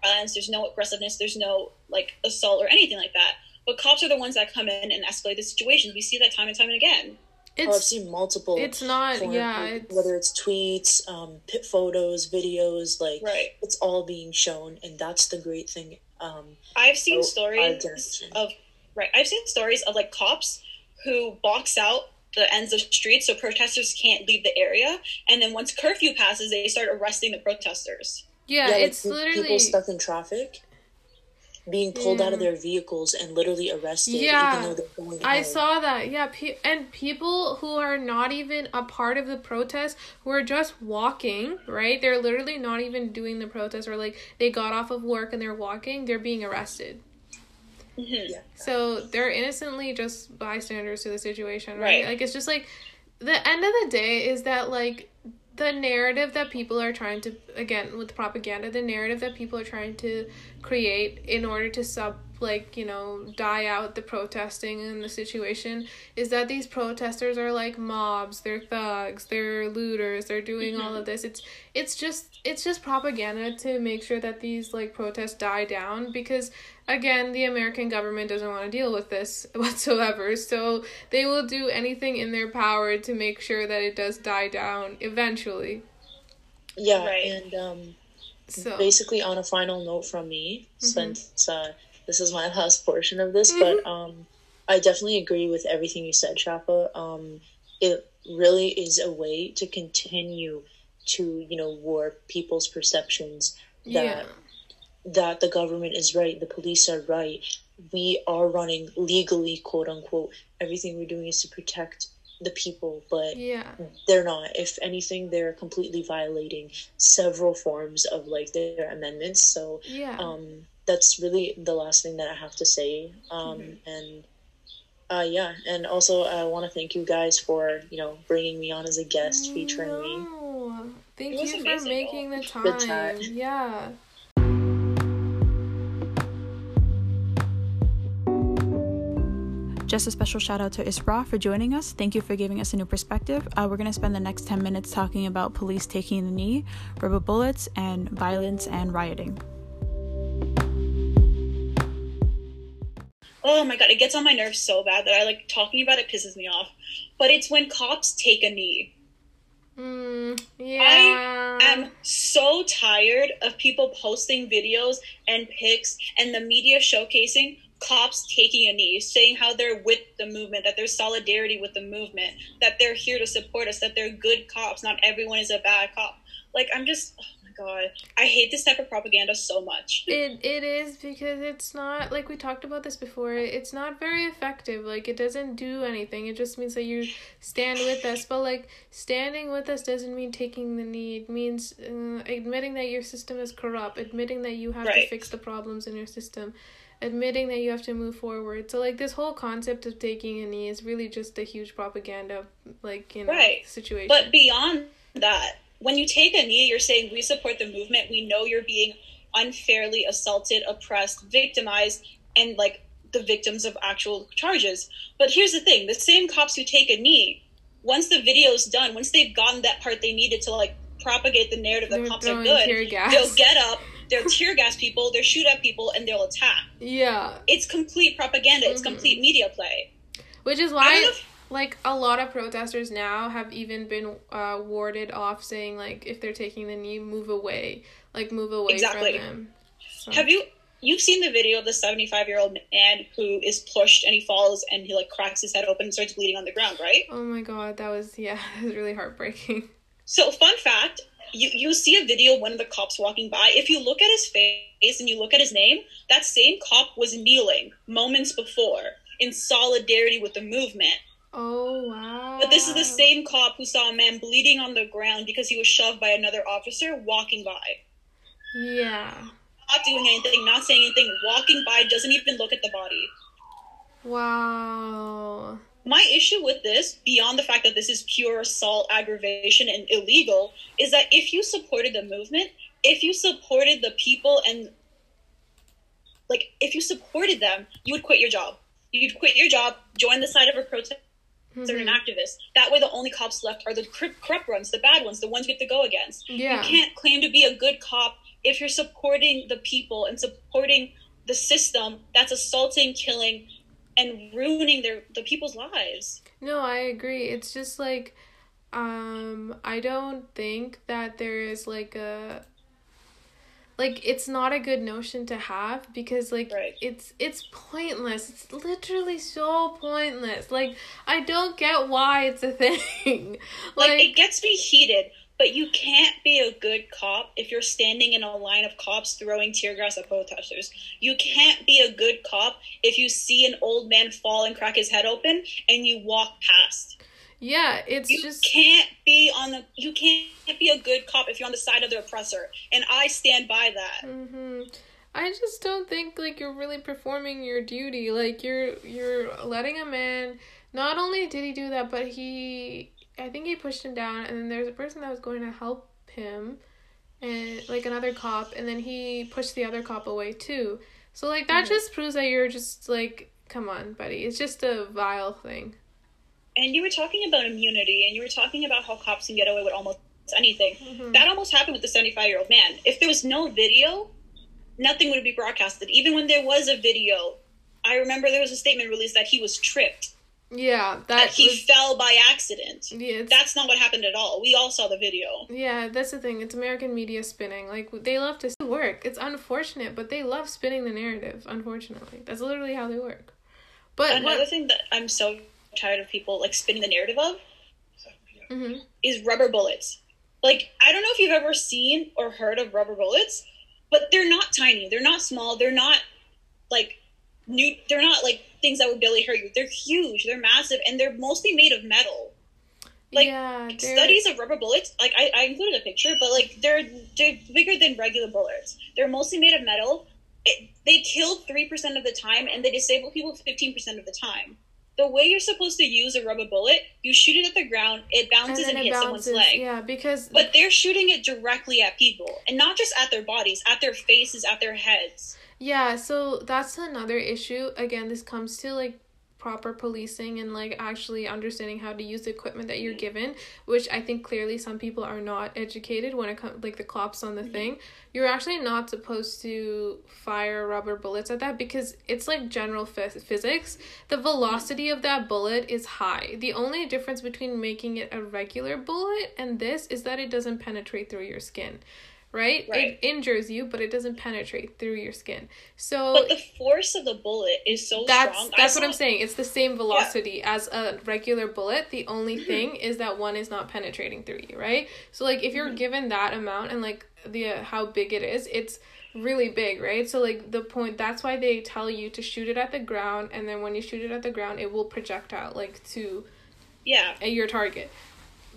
S1: violence, there's no aggressiveness, there's no, like, assault or anything like that. But cops are the ones that come in and escalate the situation. We see that time and time and again.
S3: It's, oh, I've seen multiple.
S2: It's not, form, yeah. It's,
S3: whether it's tweets, um, pit photos, videos, like
S1: right.
S3: it's all being shown, and that's the great thing. Um,
S1: I've seen stories of right. I've seen stories of like cops who box out the ends of streets so protesters can't leave the area, and then once curfew passes, they start arresting the protesters.
S2: Yeah, yeah it's like, literally
S3: people stuck in traffic being pulled yeah. out of their vehicles and literally arrested
S2: yeah i saw that yeah pe- and people who are not even a part of the protest who are just walking right they're literally not even doing the protest or like they got off of work and they're walking they're being arrested
S1: mm-hmm. yeah.
S2: so they're innocently just bystanders to the situation right? right like it's just like the end of the day is that like the narrative that people are trying to again with propaganda the narrative that people are trying to create in order to sub like you know die out the protesting and the situation is that these protesters are like mobs they're thugs they're looters they're doing mm-hmm. all of this it's it's just it's just propaganda to make sure that these like protests die down because again the american government doesn't want to deal with this (laughs) whatsoever so they will do anything in their power to make sure that it does die down eventually
S3: yeah right. and um so basically on a final note from me mm-hmm. since uh this is my last portion of this, mm-hmm. but um, I definitely agree with everything you said, Shafa. Um, it really is a way to continue to, you know, warp people's perceptions that yeah. that the government is right, the police are right. We are running legally, quote unquote. Everything we're doing is to protect the people, but
S2: yeah.
S3: they're not. If anything, they're completely violating several forms of like their amendments. So
S2: yeah.
S3: um that's really the last thing that I have to say. Um, mm-hmm. And uh, yeah, and also I want to thank you guys for you know bringing me on as a guest, featuring
S2: me. Thank you for making the time. Yeah.
S5: Just a special shout out to Isra for joining us. Thank you for giving us a new perspective. Uh, we're going to spend the next 10 minutes talking about police taking the knee, rubber bullets, and violence and rioting.
S1: Oh my god, it gets on my nerves so bad that I like talking about it pisses me off. But it's when cops take a knee.
S2: Mm, yeah.
S1: I am so tired of people posting videos and pics and the media showcasing cops taking a knee, saying how they're with the movement, that there's solidarity with the movement, that they're here to support us, that they're good cops. Not everyone is a bad cop. Like, I'm just, god. I hate this type of propaganda so much.
S2: It it is because it's not like we talked about this before. It's not very effective. Like it doesn't do anything. It just means that you stand with us. But like standing with us doesn't mean taking the knee. It means uh, admitting that your system is corrupt, admitting that you have right. to fix the problems in your system admitting that you have to move forward. So like this whole concept of taking a knee is really just a huge propaganda like you know right. situation.
S1: But beyond that, when you take a knee, you're saying we support the movement. We know you're being unfairly assaulted, oppressed, victimized, and like the victims of actual charges. But here's the thing: the same cops who take a knee, once the video's done, once they've gotten that part they needed to like propagate the narrative that cops are good, they'll get up. (laughs) They'll tear gas people, they'll shoot at people, and they'll attack.
S2: Yeah,
S1: it's complete propaganda. Mm-hmm. It's complete media play.
S2: Which is why like a lot of protesters now have even been uh, warded off saying like if they're taking the knee move away like move away exactly. from them
S1: so. have you you've seen the video of the 75 year old man who is pushed and he falls and he like cracks his head open and starts bleeding on the ground right
S2: oh my god that was yeah (laughs) that was really heartbreaking
S1: so fun fact you you see a video of one of the cops walking by. If you look at his face and you look at his name, that same cop was kneeling moments before in solidarity with the movement.
S2: Oh wow!
S1: But this is the same cop who saw a man bleeding on the ground because he was shoved by another officer walking by.
S2: Yeah.
S1: Not doing anything, not saying anything, walking by, doesn't even look at the body.
S2: Wow.
S1: My issue with this, beyond the fact that this is pure assault, aggravation, and illegal, is that if you supported the movement, if you supported the people and like if you supported them, you would quit your job. You'd quit your job, join the side of a protest mm-hmm. or an activist. That way, the only cops left are the corrupt ones, the bad ones, the ones you have to go against.
S2: Yeah.
S1: You can't claim to be a good cop if you're supporting the people and supporting the system that's assaulting, killing, and ruining their the people's lives.
S2: No, I agree. It's just like um I don't think that there is like a like it's not a good notion to have because like
S1: right.
S2: it's it's pointless it's literally so pointless like i don't get why it's a (laughs) thing
S1: like, like it gets me heated but you can't be a good cop if you're standing in a line of cops throwing tear gas at protesters. You can't be a good cop if you see an old man fall and crack his head open and you walk past.
S2: Yeah, it's
S1: you
S2: just
S1: can't be on the you can't be a good cop if you're on the side of the oppressor, and I stand by that.
S2: Mm-hmm. I just don't think like you're really performing your duty. Like you're you're letting a man. Not only did he do that, but he I think he pushed him down, and then there's a person that was going to help him, and like another cop, and then he pushed the other cop away too. So like that mm-hmm. just proves that you're just like, come on, buddy. It's just a vile thing.
S1: And you were talking about immunity, and you were talking about how cops can get away with almost anything. Mm-hmm. That almost happened with the 75 year old man. If there was no video, nothing would be broadcasted. Even when there was a video, I remember there was a statement released that he was tripped
S2: yeah, that,
S1: that he was, fell by accident.
S2: Yeah,
S1: that's not what happened at all. We all saw the video.
S2: Yeah, that's the thing. It's American media spinning. Like they love to work. It's unfortunate, but they love spinning the narrative. Unfortunately, that's literally how they work. But
S1: another what, thing that I'm so tired of people like spinning the narrative of
S2: mm-hmm.
S1: is rubber bullets. Like I don't know if you've ever seen or heard of rubber bullets, but they're not tiny. They're not small. They're not like new. They're not like things that would barely hurt you. They're huge, they're massive, and they're mostly made of metal. Like
S2: yeah,
S1: studies of rubber bullets, like I, I included a picture, but like they're they're bigger than regular bullets. They're mostly made of metal. It, they kill three percent of the time, and they disable people fifteen percent of the time. The way you're supposed to use a rubber bullet, you shoot it at the ground, it bounces and, and it hits bounces, someone's leg.
S2: Yeah, because
S1: but they're shooting it directly at people, and not just at their bodies, at their faces, at their heads.
S2: Yeah, so that's another issue. Again, this comes to like proper policing and like actually understanding how to use the equipment that you're given which i think clearly some people are not educated when it comes like the cops on the mm-hmm. thing. You're actually not supposed to fire rubber bullets at that because it's like general phys- physics. The velocity of that bullet is high. The only difference between making it a regular bullet and this is that it doesn't penetrate through your skin right?
S1: right?
S2: It injures you, but it doesn't penetrate through your skin. So
S1: But the force of the bullet is so
S2: that's,
S1: strong.
S2: That's what I'm saying. It's the same velocity yeah. as a regular bullet. The only mm-hmm. thing is that one is not penetrating through you, right? So like if you're mm-hmm. given that amount and like the uh, how big it is, it's really big, right? So like the point that's why they tell you to shoot it at the ground and then when you shoot it at the ground, it will projectile like to
S1: yeah, at
S2: your target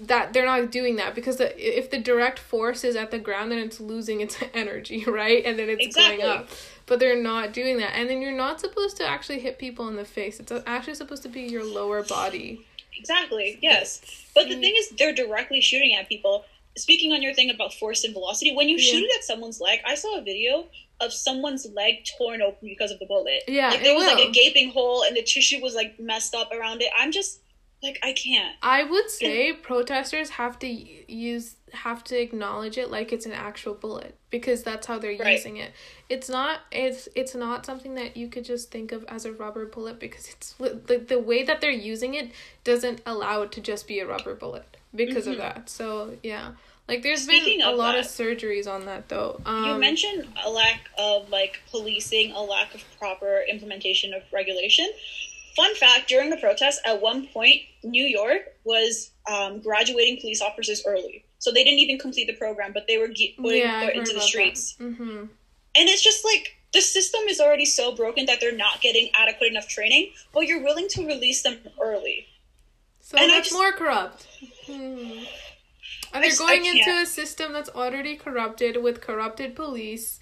S2: that they're not doing that because the, if the direct force is at the ground then it's losing its (laughs) energy right? And then it's
S1: exactly.
S2: going up. But they're not doing that. And then you're not supposed to actually hit people in the face. It's actually supposed to be your lower body.
S1: Exactly yes. But the thing is they're directly shooting at people. Speaking on your thing about force and velocity when you yeah. shoot it at someone's leg i saw a video of someone's leg torn open because of the bullet.
S2: Yeah
S1: like there was
S2: will.
S1: like a gaping hole and the tissue was like messed up around it. I'm just like I can't.
S2: I would say protesters have to use have to acknowledge it like it's an actual bullet because that's how they're right. using it. It's not it's it's not something that you could just think of as a rubber bullet because it's the the way that they're using it doesn't allow it to just be a rubber bullet because mm-hmm. of that. So, yeah. Like there's Speaking been a lot that, of surgeries on that though.
S1: Um, you mentioned a lack of like policing, a lack of proper implementation of regulation. Fun fact during the protest, at one point, New York was um, graduating police officers early. so they didn't even complete the program, but they were ge- putting
S2: Yeah,
S1: into the streets.
S2: Mm-hmm.
S1: And it's just like the system is already so broken that they're not getting adequate enough training, but you're willing to release them early.
S2: So
S1: And
S2: that's
S1: just-
S2: more corrupt. Hmm. And they're
S1: just-
S2: going into a system that's already corrupted with corrupted police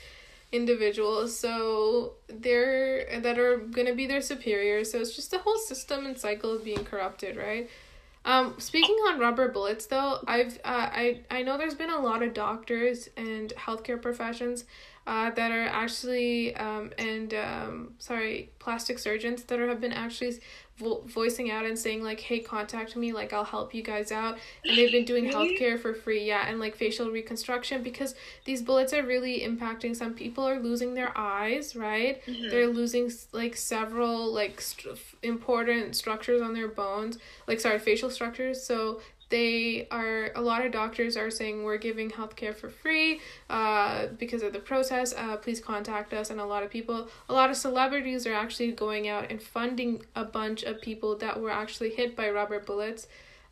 S2: individuals. So they're that are gonna be their superiors. So it's just a whole system and cycle of being corrupted, right? Um, speaking on rubber bullets, though, I've uh, I I know there's been a lot of doctors and healthcare professions uh, that are actually um, and um, sorry plastic surgeons that are have been actually vo- voicing out and saying like hey contact me like i'll help you guys out. And they've been doing
S1: Really?
S2: healthcare for free yeah and like facial reconstruction because these bullets are really impacting some people are losing their eyes right? Mm-hmm. They're losing like several like st- important structures on their bones like sorry facial structures. So they are a lot of doctors are saying we're giving healthcare for free uh, because of the process uh, please contact us and a lot of people a lot of celebrities are actually going out and funding a bunch of people that were actually hit by rubber bullets.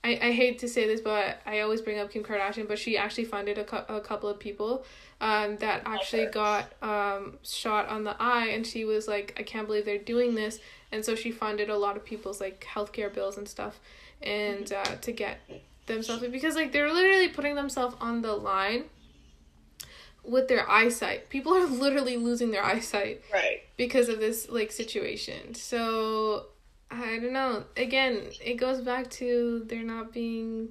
S2: I, I hate to say this but i always bring up kim kardashian but she actually funded a, cou- a couple of people um, that actually got um, shot on the eye and she was like i can't believe they're doing this. And so she funded a lot of people's like healthcare bills and stuff and uh, to get themselves because like they're literally putting themselves on the line with their eyesight people are (laughs) literally losing their eyesight
S1: Right.
S2: because of this like situation so i don't know again it goes back to they're not being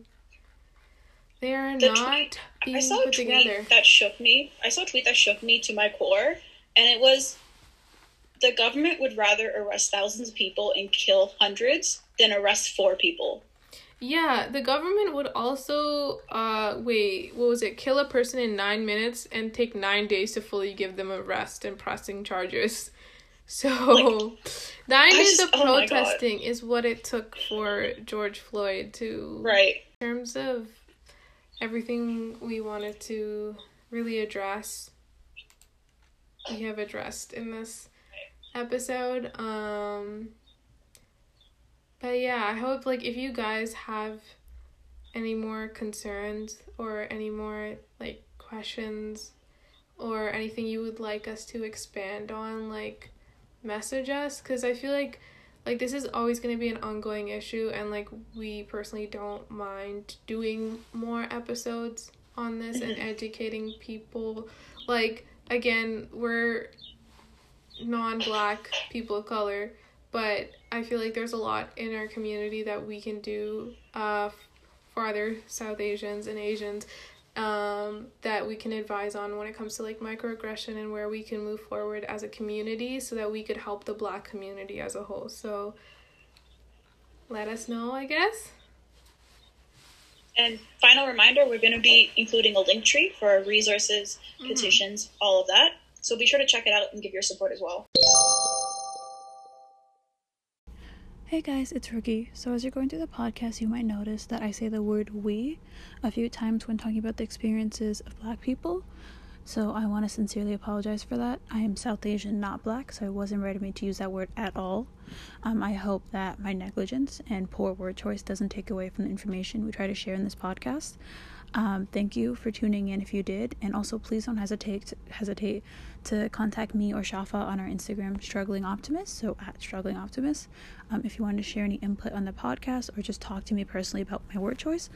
S2: they're
S1: The
S2: not
S1: tweet-
S2: being
S1: I saw a
S2: put
S1: tweet
S2: together
S1: that shook me. I saw a tweet that shook me to my core, and it was the government would rather arrest thousands of people and kill hundreds than arrest four people.
S2: Yeah, the government would also uh wait, what was it? Kill a person in 9 minutes and take 9 days to fully give them a rest and pressing charges. (laughs) So, 9 days
S1: just-
S2: of
S1: oh
S2: protesting is what it took for George Floyd to
S1: Right.
S2: in terms of everything we wanted to really address we have addressed in this episode um but yeah i hope like if you guys have any more concerns or any more like questions or anything you would like us to expand on like message us because i feel like like this is always going to be an ongoing issue and like we personally don't mind doing more episodes on this and (laughs) educating people. Like again we're non-black people of color but i feel like there's a lot in our community that we can do uh, for other south asians and asians um, that we can advise on when it comes to like microaggression and where we can move forward as a community so that we could help the black community as a whole. So let us know, I guess.
S1: And final reminder, we're going to be including a Linktree for our resources,
S2: Mm-hmm.
S1: petitions, all of that. So be sure to check it out and give your support as well.
S5: Hey guys, it's Rookie. So, as you're going through the podcast, you might notice that I say the word we a few times when talking about the experiences of black people. So, I want to sincerely apologize for that. I am South Asian, not black, so it wasn't right me to use that word at all. Um, I hope that my negligence and poor word choice doesn't take away from the information we try to share in this podcast. Um, thank you for tuning in if you did, and also please don't hesitate to, hesitate to contact me or Shafa on our Instagram, Struggling Optimist. So at Struggling Optimist, um, if you want to share any input on the podcast or just talk to me personally about my word choice.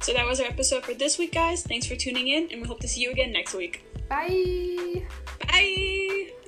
S1: So that was our episode for this week, guys. Thanks for tuning in, and we hope to see you again next week.
S2: Bye.
S1: Bye!